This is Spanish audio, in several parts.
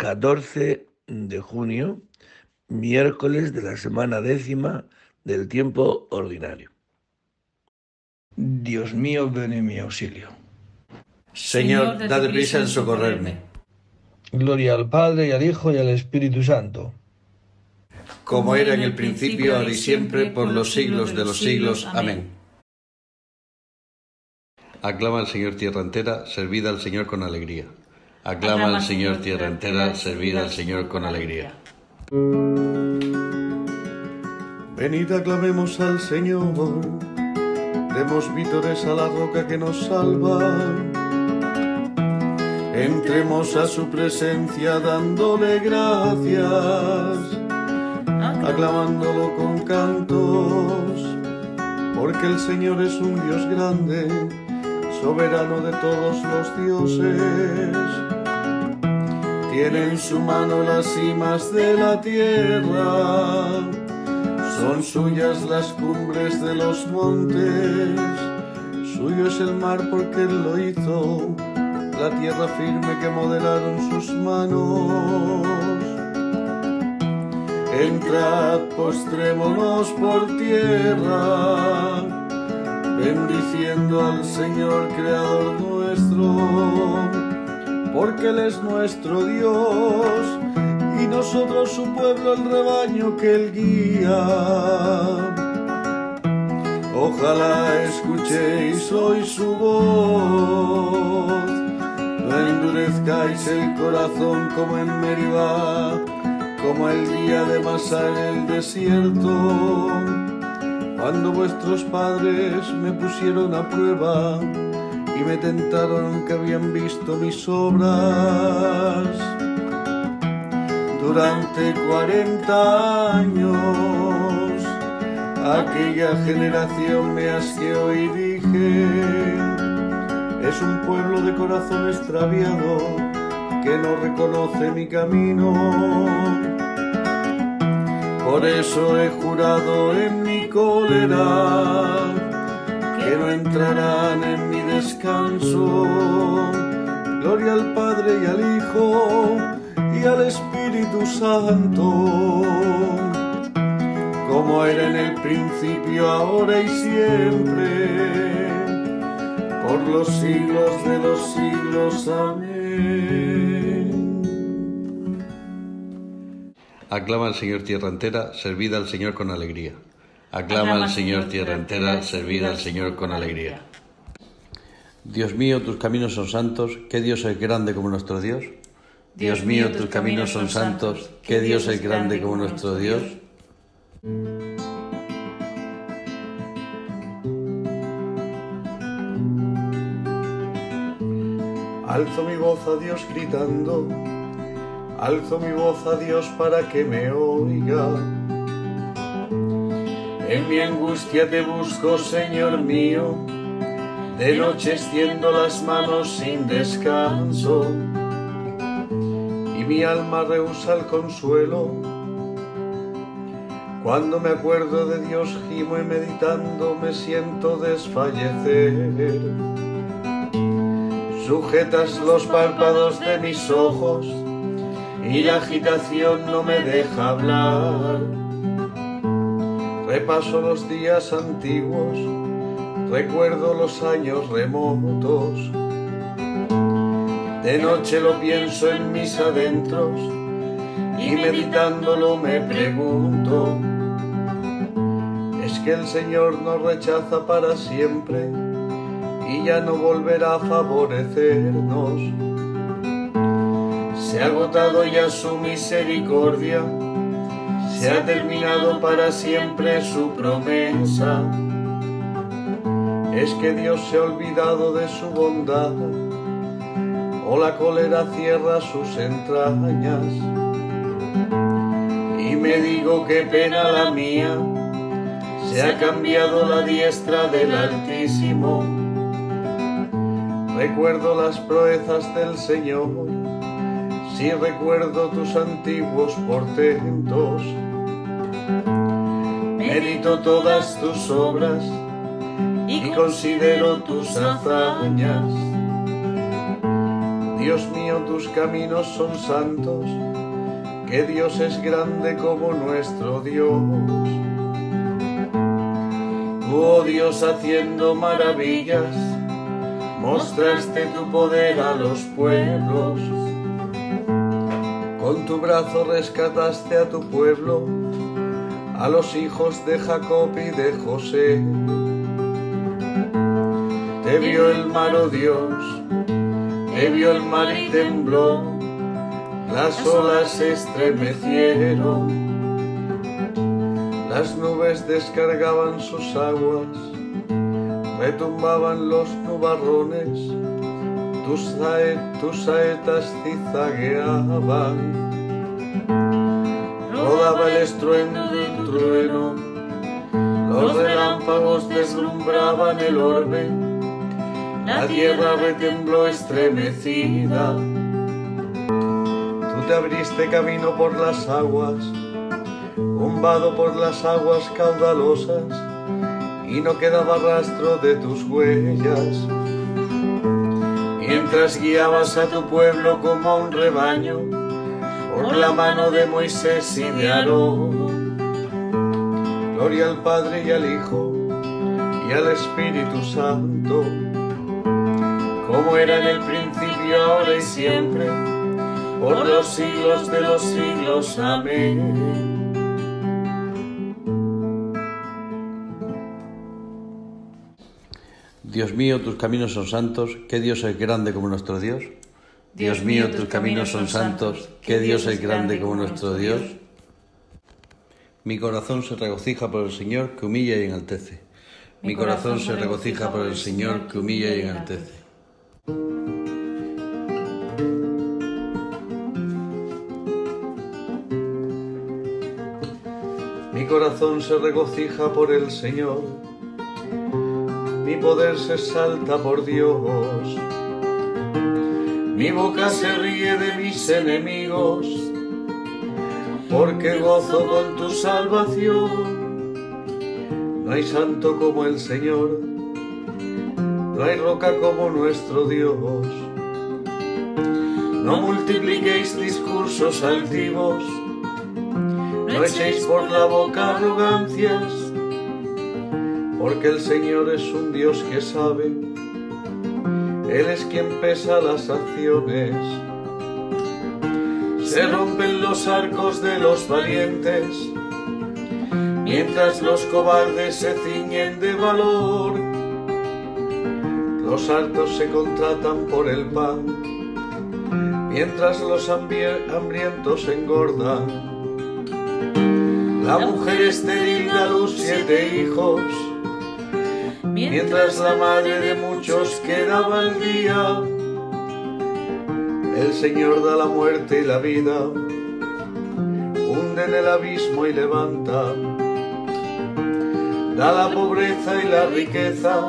14 de junio, miércoles de la semana décima del tiempo ordinario. Dios mío, ven en mi auxilio. Señor, date prisa en socorrerme. Gloria al Padre y al Hijo y al Espíritu Santo. Como era en el principio, ahora y siempre, por los siglos de los siglos. Amén. Aclama al Señor tierra entera, servida al Señor con alegría. Aclama al Señor tierra entera, servida al Señor con alegría. Venid, aclamemos al Señor, demos vítores a la roca que nos salva. Entremos a su presencia dándole gracias, aclamándolo con cantos, porque el Señor es un Dios grande, soberano de todos los dioses. Tiene en su mano las cimas de la tierra, son suyas las cumbres de los montes, suyo es el mar porque él lo hizo la tierra firme que modelaron sus manos. Entrad, postrémonos por tierra, bendiciendo al Señor Creador nuestro, porque Él es nuestro Dios y nosotros su pueblo, el rebaño que Él guía. Ojalá escuchéis hoy su voz no endurezcáis el corazón como en Meribá, como el día de Masá en el desierto, cuando vuestros padres me pusieron a prueba y me tentaron que habían visto mis obras. Durante cuarenta años, aquella generación me asqueó y dije, es un pueblo de corazón extraviado que no reconoce mi camino. Por eso he jurado en mi cólera que no entrarán en mi descanso. Gloria al Padre y al Hijo y al Espíritu Santo, como era en el principio, ahora y siempre por los siglos de los siglos. Amén. Aclama al Señor tierra entera, servida al Señor con alegría. Aclama al Señor tierra entera, servida al Señor con alegría. Dios mío, tus caminos son santos, ¿qué Dios es grande como nuestro Dios? Dios mío, tus caminos son santos, ¿qué Dios es grande como nuestro Dios? Alzo mi voz a Dios gritando, alzo mi voz a Dios para que me oiga. En mi angustia te busco, Señor mío, de noche extiendo las manos sin descanso, y mi alma rehúsa el consuelo. Cuando me acuerdo de Dios gimo y meditando me siento desfallecer sujetas los párpados de mis ojos y la agitación no me deja hablar. Repaso los días antiguos, recuerdo los años remotos. De noche lo pienso en mis adentros y meditándolo me pregunto, ¿es que el Señor nos rechaza para siempre? y ya no volverá a favorecernos. Se ha agotado ya su misericordia, se ha terminado para siempre su promesa. Es que Dios se ha olvidado de su bondad, o la cólera cierra sus entrañas. Y me digo qué pena la mía, se ha cambiado la diestra del Altísimo Recuerdo las proezas del Señor, si recuerdo tus antiguos portentos. Medito todas tus obras y considero tus hazañas. Dios mío, tus caminos son santos, que Dios es grande como nuestro Dios. Tú, oh Dios, haciendo maravillas, mostraste tu poder a los pueblos. Con tu brazo rescataste a tu pueblo, a los hijos de Jacob y de José. Te vio el mar, Dios, te vio el mar y tembló, las olas se estremecieron las nubes descargaban sus aguas, retumbaban los nubarrones, tus, saetas cizagueaban. Rodaba el estruendo del trueno, los relámpagos deslumbraban el orbe, la tierra retembló estremecida. Tú te abriste camino por las aguas, tumbado por las aguas caudalosas y no quedaba rastro de tus huellas. Mientras guiabas a tu pueblo como a un rebaño por la mano de Moisés y de Aarón. Gloria al Padre y al Hijo y al Espíritu Santo, como era en el principio, ahora y siempre, por los siglos de los siglos. Amén. Dios mío, tus caminos son santos, ¿qué Dios es grande como nuestro Dios? Dios mío, tus caminos son santos, ¿qué Dios es grande como nuestro Dios? Mi corazón se regocija por el Señor que humilla y enaltece. Mi corazón se regocija por el Señor que humilla y enaltece. Mi corazón se regocija por el Señor mi poder se salta por Dios. Mi boca se ríe de mis enemigos, porque gozo con tu salvación. No hay santo como el Señor, no hay roca como nuestro Dios. No multipliquéis discursos altivos, no echéis por la boca arrogancias porque el Señor es un Dios que sabe, Él es quien pesa las acciones. Se rompen los arcos de los valientes, mientras los cobardes se ciñen de valor. Los altos se contratan por el pan, mientras los hambrientos engordan. La mujer estéril da luz siete hijos, mientras la madre de muchos quedaba al día. El Señor da la muerte y la vida, hunde en el abismo y levanta, da la pobreza y la riqueza,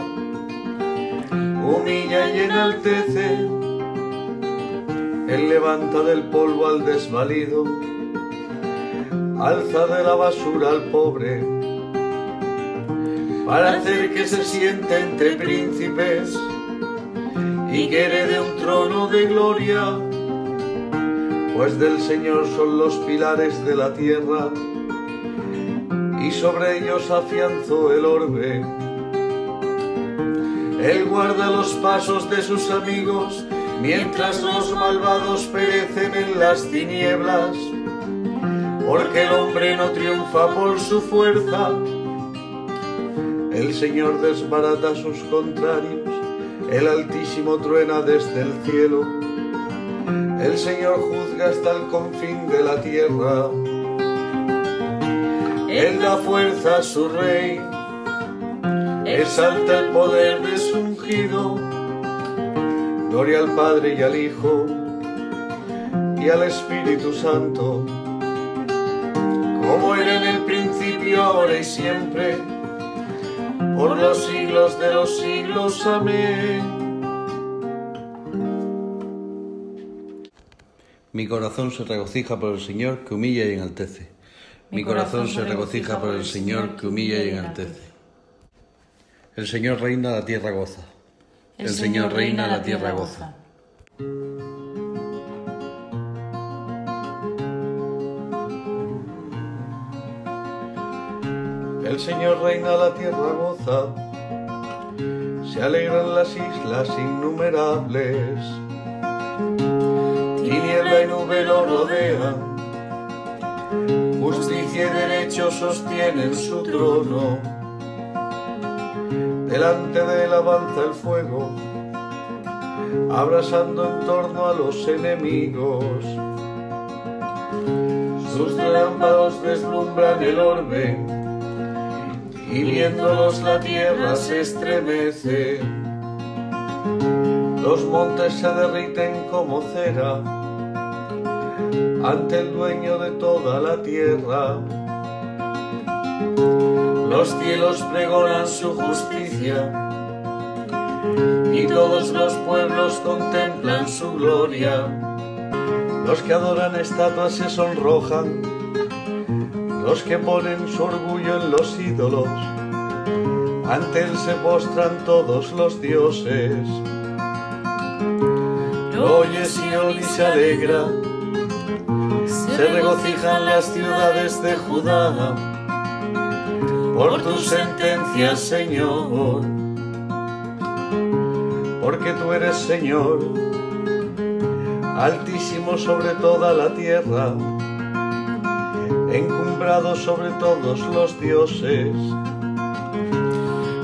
humilla y enaltece. Él levanta del polvo al desvalido, alza de la basura al pobre para hacer que se siente entre príncipes y que herede un trono de gloria, pues del Señor son los pilares de la tierra y sobre ellos afianzó el orbe. Él guarda los pasos de sus amigos mientras los malvados perecen en las tinieblas, porque el hombre no triunfa por su fuerza el Señor desbarata a sus contrarios, el Altísimo truena desde el cielo, el Señor juzga hasta el confín de la tierra. Él da fuerza a su rey, exalta el poder de su ungido. Gloria al Padre y al Hijo y al Espíritu Santo, como era en el principio, ahora y siempre por los siglos de los siglos. Amén. Mi corazón se regocija por el Señor que humilla y enaltece. Mi corazón se regocija por el Señor que humilla y enaltece. El Señor reina, la tierra goza. El Señor reina, la tierra goza. El Señor reina, la tierra goza, se alegran las islas innumerables. Tiniebla y nube lo rodean, justicia y derecho sostienen su trono. Delante de él avanza el fuego, abrasando en torno a los enemigos. Sus relámpagos deslumbran el orbe, y viéndolos la tierra se estremece. Los montes se derriten como cera ante el dueño de toda la tierra. Los cielos pregonan su justicia y todos los pueblos contemplan su gloria. Los que adoran estatuas se sonrojan, los que ponen su orgullo en los ídolos, ante él se postran todos los dioses. Oye Sion y se alegra, se regocijan las ciudades de Judá. Por tus sentencias, Señor, porque tú eres Señor, altísimo sobre toda la tierra, encumbrado sobre todos los dioses.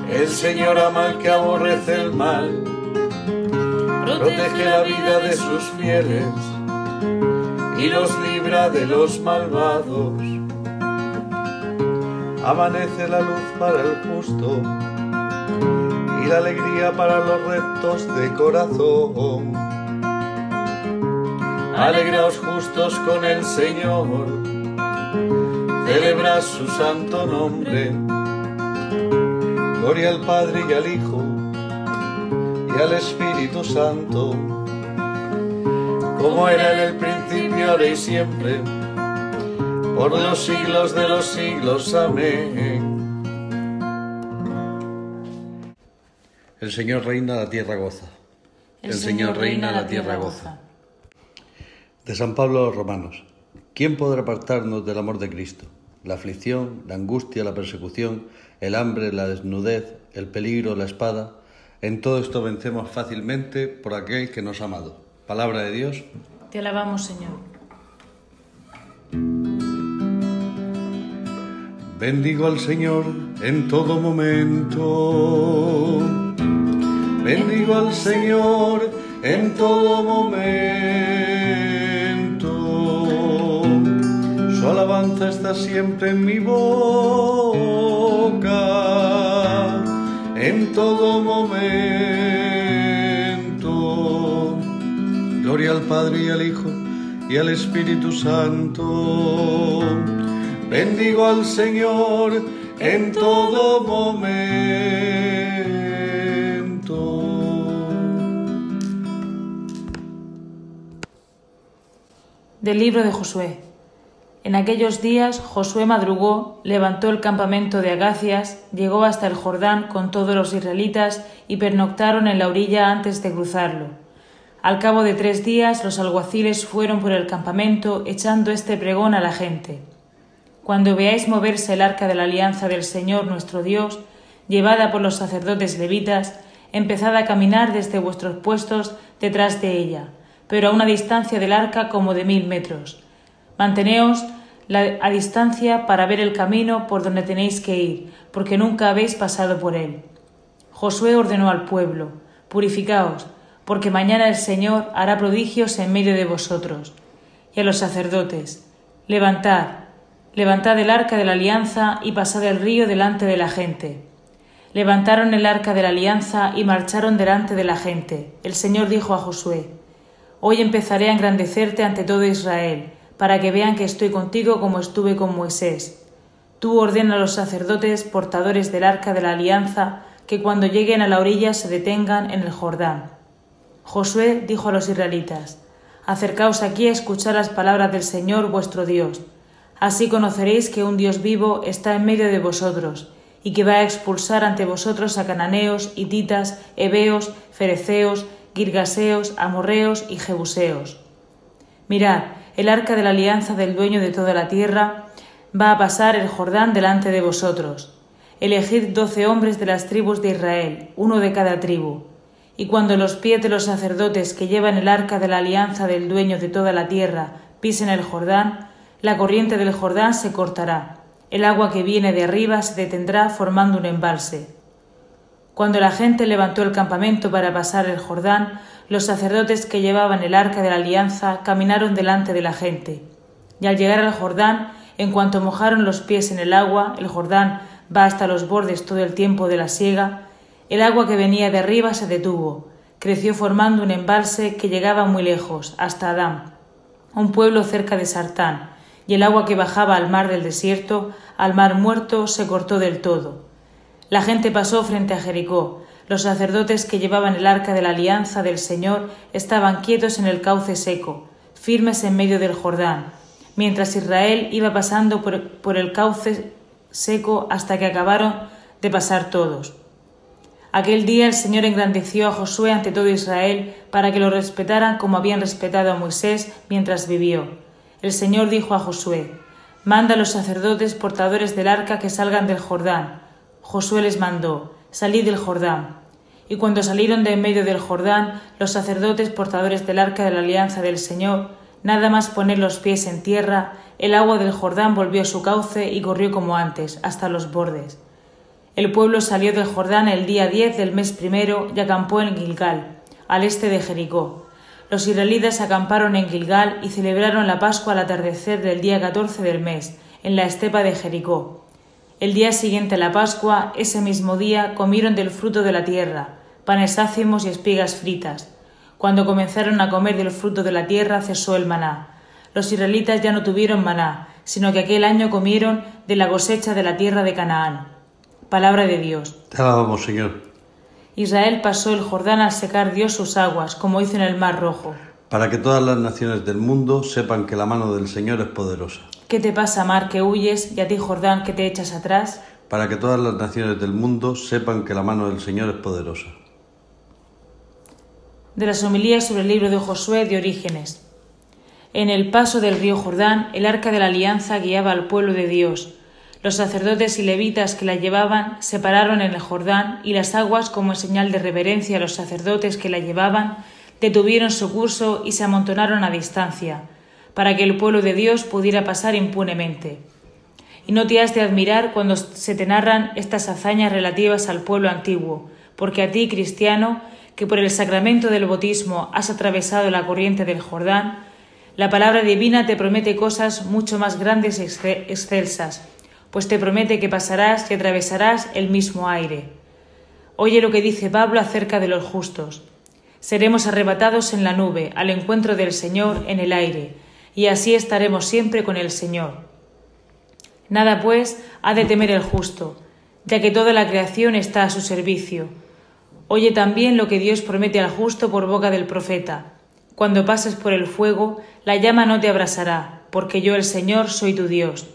El Señor ama al que aborrece el mal, protege la vida de sus fieles y los libra de los malvados. Amanece la luz para el justo y la alegría para los rectos de corazón. Alegraos justos con el Señor, celebrad su santo nombre. Gloria al Padre y al Hijo y al Espíritu Santo, como era en el principio, ahora y siempre, por los siglos de los siglos. Amén. El Señor reina, la tierra goza. El, Señor reina, la tierra goza. De San Pablo a los Romanos. ¿Quién podrá apartarnos del amor de Cristo? La aflicción, la angustia, la persecución, el hambre, la desnudez, el peligro, la espada. En todo esto vencemos fácilmente por aquel que nos ha amado. Palabra de Dios. Te alabamos, Señor. Bendigo al Señor en todo momento. Bendigo al Señor en todo momento. Alabanza está siempre en mi boca, en todo momento. Gloria al Padre y al Hijo y al Espíritu Santo. Bendigo al Señor en todo momento. Del libro de Josué. En aquellos días Josué madrugó, levantó el campamento de Agacias, llegó hasta el Jordán con todos los israelitas y pernoctaron en la orilla antes de cruzarlo. Al cabo de tres días los alguaciles fueron por el campamento echando este pregón a la gente. Cuando veáis moverse el arca de la alianza del Señor nuestro Dios, llevada por los sacerdotes levitas, empezad a caminar desde vuestros puestos detrás de ella, pero a una distancia del arca como de mil metros. Manteneos a distancia para ver el camino por donde tenéis que ir, porque nunca habéis pasado por él. Josué ordenó al pueblo, Purificaos, porque mañana el Señor hará prodigios en medio de vosotros. Y a los sacerdotes, Levantad, levantad el arca de la alianza y pasad el río delante de la gente. Levantaron el arca de la alianza y marcharon delante de la gente. El Señor dijo a Josué, Hoy empezaré a engrandecerte ante todo Israel, para que vean que estoy contigo como estuve con Moisés. Tú ordena a los sacerdotes portadores del arca de la alianza que cuando lleguen a la orilla se detengan en el Jordán. Josué dijo a los israelitas, Acercaos aquí a escuchar las palabras del Señor vuestro Dios. Así conoceréis que un Dios vivo está en medio de vosotros, y que va a expulsar ante vosotros a cananeos, hititas, heveos, fereceos, girgaseos, amorreos y jebuseos. Mirad, el arca de la alianza del dueño de toda la tierra va a pasar el Jordán delante de vosotros. elegid doce hombres de las tribus de Israel, uno de cada tribu. Y cuando los pies de los sacerdotes que llevan el arca de la alianza del dueño de toda la tierra pisen el Jordán, la corriente del Jordán se cortará, el agua que viene de arriba se detendrá formando un embalse. Cuando la gente levantó el campamento para pasar el Jordán, los sacerdotes que llevaban el arca de la alianza caminaron delante de la gente. Y al llegar al Jordán, en cuanto mojaron los pies en el agua, el Jordán va hasta los bordes todo el tiempo de la siega, el agua que venía de arriba se detuvo, creció formando un embalse que llegaba muy lejos, hasta Adán, un pueblo cerca de Sartán, y el agua que bajaba al mar del desierto, al mar muerto, se cortó del todo. La gente pasó frente a Jericó. Los sacerdotes que llevaban el arca de la alianza del Señor estaban quietos en el cauce seco, firmes en medio del Jordán, mientras Israel iba pasando por, el cauce seco hasta que acabaron de pasar todos. Aquel día el Señor engrandeció a Josué ante todo Israel para que lo respetaran como habían respetado a Moisés mientras vivió. El Señor dijo a Josué, Manda a los sacerdotes portadores del arca que salgan del Jordán. Josué les mandó, Salid del Jordán. Y cuando salieron de en medio del Jordán, los sacerdotes portadores del arca de la alianza del Señor, nada más poner los pies en tierra, el agua del Jordán volvió a su cauce y corrió como antes, hasta los bordes. El pueblo salió del Jordán el día diez del mes primero y acampó en Gilgal, al este de Jericó. Los israelitas acamparon en Gilgal y celebraron la Pascua al atardecer del día catorce del mes, en la estepa de Jericó. El día siguiente a la Pascua, ese mismo día, comieron del fruto de la tierra, panes ácimos y espigas fritas. Cuando comenzaron a comer del fruto de la tierra, cesó el maná los israelitas ya no tuvieron maná, sino que aquel año comieron de la cosecha de la tierra de Canaán. Palabra de Dios. Te alabamos, Señor. Israel pasó el Jordán al secar Dios sus aguas, como hizo en el Mar Rojo. Para que todas las naciones del mundo sepan que la mano del Señor es poderosa. ¿Qué te pasa, mar, que huyes, y a ti, Jordán, que te echas atrás? Para que todas las naciones del mundo sepan que la mano del Señor es poderosa. De las homilías sobre el libro de Josué de Orígenes. En el paso del río Jordán, el arca de la alianza guiaba al pueblo de Dios. Los sacerdotes y levitas que la llevaban se pararon en el Jordán y las aguas, como señal de reverencia a los sacerdotes que la llevaban, detuvieron su curso y se amontonaron a distancia, para que el pueblo de Dios pudiera pasar impunemente. Y no te has de admirar cuando se te narran estas hazañas relativas al pueblo antiguo, porque a ti, cristiano, que por el sacramento del bautismo has atravesado la corriente del Jordán, la palabra divina te promete cosas mucho más grandes y excelsas, pues te promete que pasarás y atravesarás el mismo aire. Oye lo que dice Pablo acerca de los justos. Seremos arrebatados en la nube al encuentro del Señor en el aire, y así estaremos siempre con el Señor. Nada, pues, ha de temer el justo, ya que toda la creación está a su servicio. Oye también lo que Dios promete al justo por boca del profeta. Cuando pases por el fuego, la llama no te abrasará, porque yo el Señor soy tu Dios.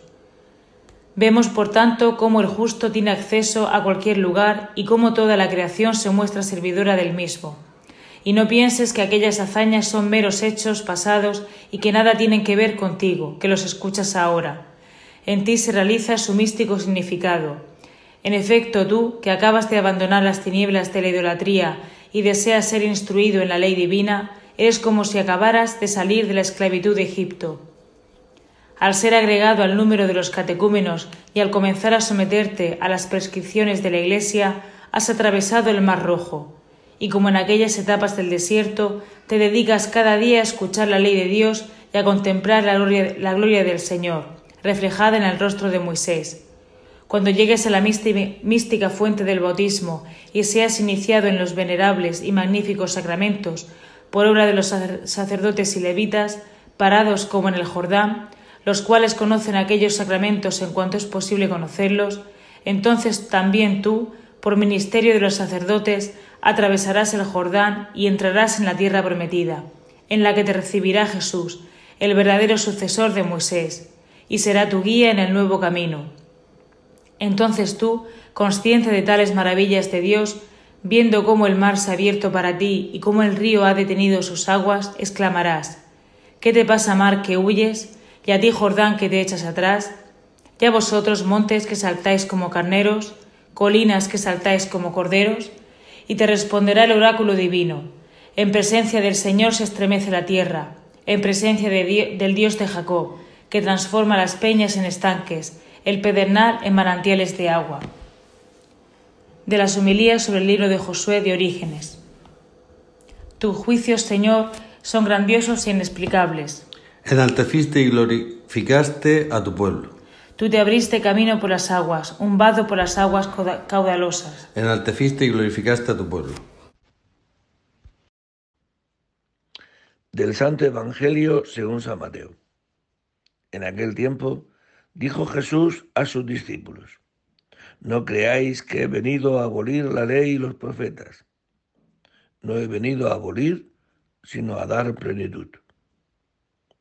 Vemos, por tanto, cómo el justo tiene acceso a cualquier lugar y cómo toda la creación se muestra servidora del mismo. Y no pienses que aquellas hazañas son meros hechos pasados y que nada tienen que ver contigo, que los escuchas ahora. En ti se realiza su místico significado. En efecto, tú, que acabas de abandonar las tinieblas de la idolatría y deseas ser instruido en la ley divina, es como si acabaras de salir de la esclavitud de Egipto. Al ser agregado al número de los catecúmenos y al comenzar a someterte a las prescripciones de la Iglesia, has atravesado el Mar Rojo, y como en aquellas etapas del desierto, te dedicas cada día a escuchar la ley de Dios y a contemplar la gloria, la gloria del Señor, reflejada en el rostro de Moisés. Cuando llegues a la mística fuente del bautismo y seas iniciado en los venerables y magníficos sacramentos, por obra de los sacerdotes y levitas, parados como en el Jordán, los cuales conocen aquellos sacramentos en cuanto es posible conocerlos, entonces también tú, por ministerio de los sacerdotes, atravesarás el Jordán y entrarás en la tierra prometida, en la que te recibirá Jesús, el verdadero sucesor de Moisés, y será tu guía en el nuevo camino. Entonces tú, consciente de tales maravillas de Dios, Viendo cómo el mar se ha abierto para ti y cómo el río ha detenido sus aguas, exclamarás ¿Qué te pasa, mar, que huyes? y a ti, Jordán, que te echas atrás? Ya vosotros, montes, que saltáis como carneros, colinas que saltáis como corderos? Y te responderá el oráculo divino. En presencia del Señor se estremece la tierra, en presencia del Dios de Jacob, que transforma las peñas en estanques, el pedernal en manantiales de agua. De las homilías sobre el libro de Josué de Orígenes. Tus juicios, Señor, son grandiosos e inexplicables. Enalteciste y glorificaste a tu pueblo. Tú te abriste camino por las aguas, un vado por las aguas caudalosas. Enalteciste y glorificaste a tu pueblo. Del Santo Evangelio según San Mateo. En aquel tiempo dijo Jesús a sus discípulos, No creáis que he venido a abolir la ley y los profetas. No he venido a abolir, sino a dar plenitud.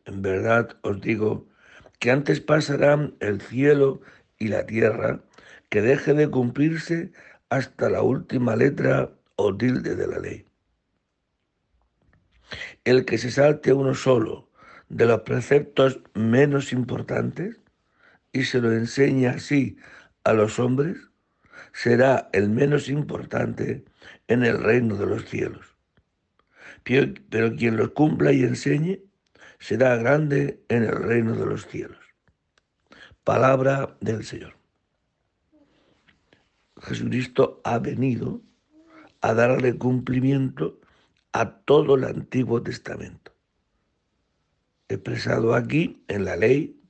En verdad os digo que antes pasarán el cielo y la tierra que deje de cumplirse hasta la última letra o tilde de la ley. El que se salte uno solo de los preceptos menos importantes y se lo enseña así a los hombres, será el menos importante en el reino de los cielos. Pero quien los cumpla y enseñe será grande en el reino de los cielos. Palabra del Señor. Jesucristo ha venido a darle cumplimiento a todo el Antiguo Testamento, expresado aquí en la ley,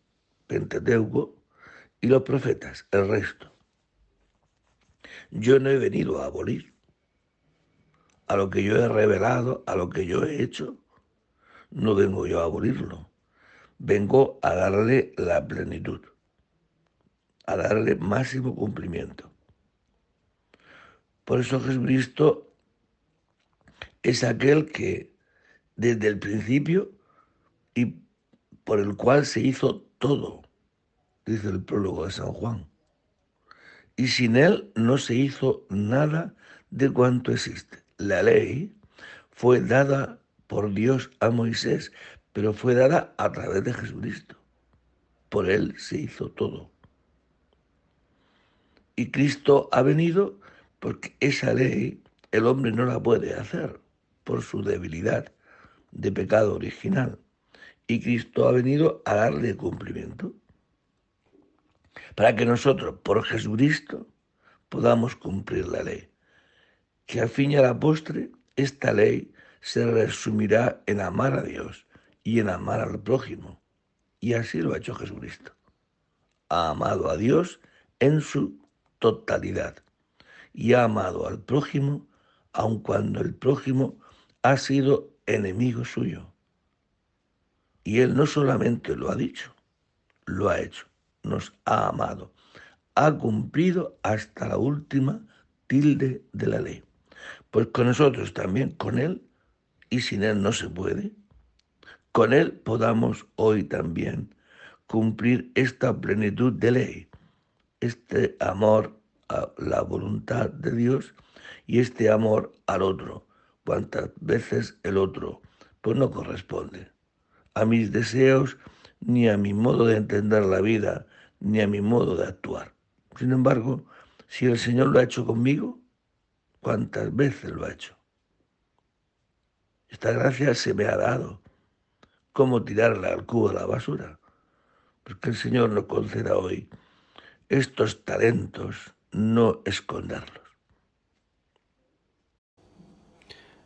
Pentateuco, y los profetas, el resto. Yo no he venido a abolir a lo que yo he revelado, a lo que yo he hecho, no vengo yo a abolirlo, vengo a darle la plenitud, a darle máximo cumplimiento. Por eso Jesucristo es aquel que desde el principio y por el cual se hizo todo, dice el prólogo de San Juan. Y sin él no se hizo nada de cuanto existe. La ley fue dada por Dios a Moisés, pero fue dada a través de Jesucristo. Por él se hizo todo. Y Cristo ha venido porque esa ley el hombre no la puede hacer por su debilidad de pecado original. Y Cristo ha venido a darle cumplimiento. Para que nosotros, por Jesucristo, podamos cumplir la ley. Que al fin y a la postre, esta ley se resumirá en amar a Dios y en amar al prójimo. Y así lo ha hecho Jesucristo. Ha amado a Dios en su totalidad y ha amado al prójimo aun cuando el prójimo ha sido enemigo suyo. Y Él no solamente lo ha dicho, lo ha hecho, nos ha amado, ha cumplido hasta la última tilde de la ley. Pues con nosotros también, con Él, y sin Él no se puede, con Él podamos hoy también cumplir esta plenitud de ley, este amor a la voluntad de Dios y este amor al otro, cuantas veces el otro pues no corresponde a mis deseos, ni a mi modo de entender la vida, ni a mi modo de actuar. Sin embargo, si el Señor lo ha hecho conmigo, ¿cuántas veces lo ha hecho? Esta gracia se me ha dado. ¿Cómo tirarla al cubo de la basura? Porque el Señor nos conceda hoy estos talentos, no esconderlos.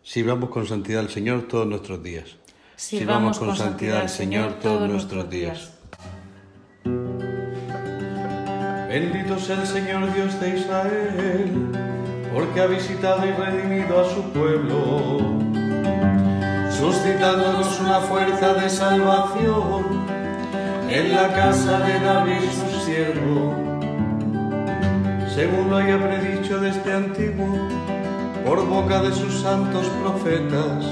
Sirvamos con santidad al Señor todos nuestros días. Sirvamos con santidad al Señor todos nuestros días. Bendito sea el Señor Dios de Israel, porque ha visitado y redimido a su pueblo, suscitándonos una fuerza de salvación en la casa de David su siervo, según lo haya predicho desde antiguo por boca de sus santos profetas.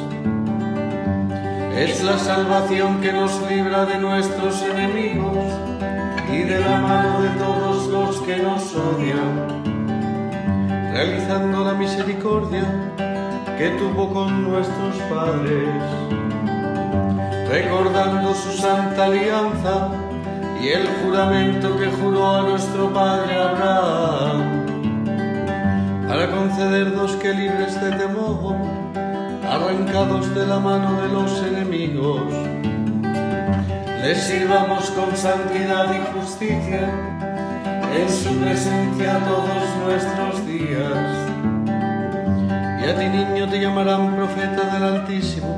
Es la salvación que nos libra de nuestros enemigos y de la mano de todos los que nos odian, realizando la misericordia que tuvo con nuestros padres, recordando su santa alianza y el juramento que juró a nuestro padre Abraham para concedernos que libres de temor, arrancados de la mano de los enemigos, les sirvamos con santidad y justicia en su presencia todos nuestros días. Y a ti niño te llamarán profeta del Altísimo,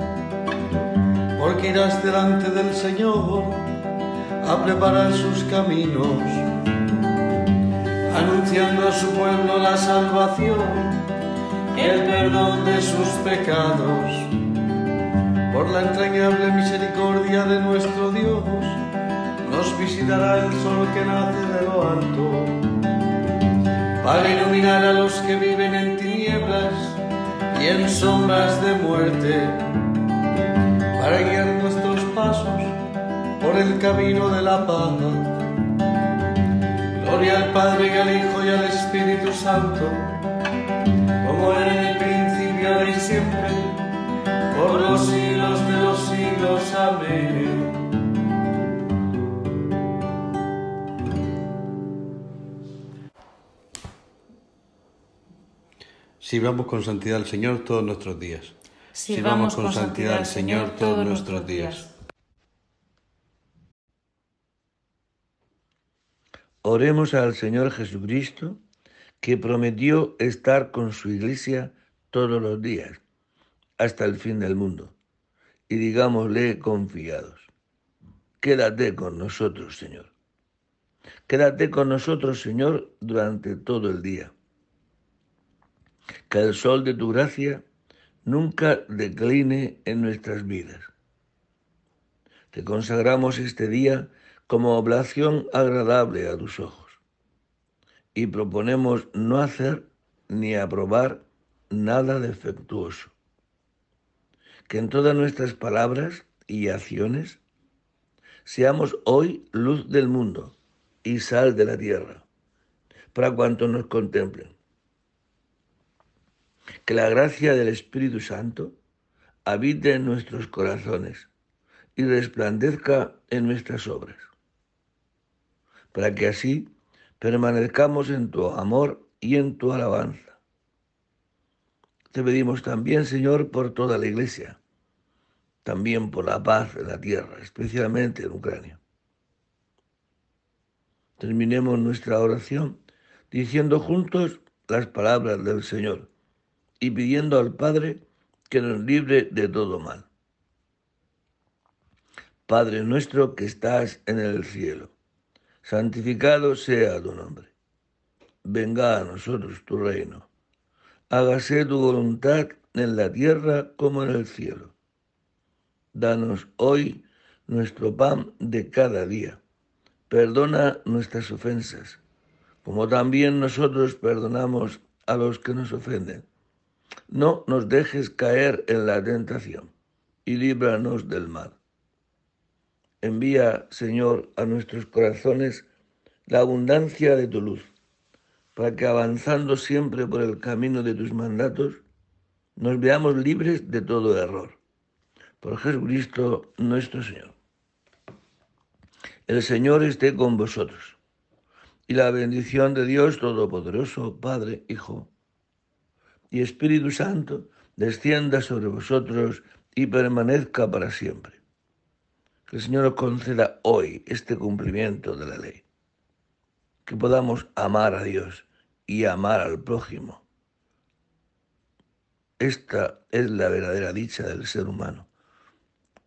porque irás delante del Señor a preparar sus caminos, anunciando a su pueblo la salvación, el perdón de sus pecados, por la entrañable misericordia de nuestro Dios nos visitará el sol que nace de lo alto, para iluminar a los que viven en tinieblas en sombras de muerte, para guiar nuestros pasos por el camino de la paz. Gloria al Padre y al Hijo y al Espíritu Santo, como era en el principio, ahora y siempre, por los siglos de los siglos. Amén. Sirvamos con santidad al Señor todos nuestros días. Sirvamos con santidad al Señor todos nuestros días. Oremos al Señor Jesucristo, que prometió estar con su iglesia todos los días, hasta el fin del mundo, y digámosle confiados, quédate con nosotros, Señor. Quédate con nosotros, Señor, durante todo el día. Que el sol de tu gracia nunca decline en nuestras vidas. Te consagramos este día como oblación agradable a tus ojos y proponemos no hacer ni aprobar nada defectuoso. Que en todas nuestras palabras y acciones seamos hoy luz del mundo y sal de la tierra para cuantos nos contemplen. Que la gracia del Espíritu Santo habite en nuestros corazones y resplandezca en nuestras obras para que así permanezcamos en tu amor y en tu alabanza. Te pedimos también, Señor, por toda la Iglesia, también por la paz en la tierra, especialmente en Ucrania. Terminemos nuestra oración diciendo juntos las palabras del Señor y pidiendo al Padre que nos libre de todo mal. Padre nuestro que estás en el cielo santificado sea tu nombre. Venga a nosotros tu reino. Hágase tu voluntad en la tierra como en el cielo. Danos hoy nuestro pan de cada día. Perdona nuestras ofensas, como también nosotros perdonamos a los que nos ofenden. No nos dejes caer en la tentación y líbranos del mal. Envía, Señor, a nuestros corazones la abundancia de tu luz, para que avanzando siempre por el camino de tus mandatos, nos veamos libres de todo error. Por Jesucristo nuestro Señor. El Señor esté con vosotros, y la bendición de Dios Todopoderoso, Padre, Hijo y Espíritu Santo, descienda sobre vosotros y permanezca para siempre. Que el Señor nos conceda hoy este cumplimiento de la ley. Que podamos amar a Dios y amar al prójimo. Esta es la verdadera dicha del ser humano.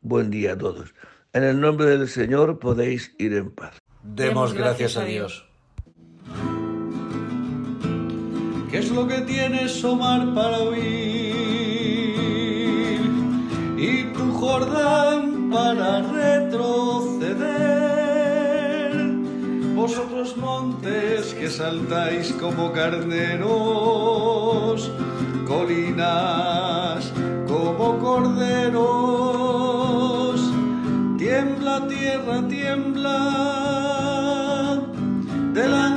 Buen día a todos. En el nombre del Señor podéis ir en paz. Demos gracias a Dios. ¿Qué es lo que tienes, Omar, para oír? Y tu Jordán para retroceder. Vosotros montes que saltáis como carneros, colinas como corderos, tiembla tierra, tiembla de Dios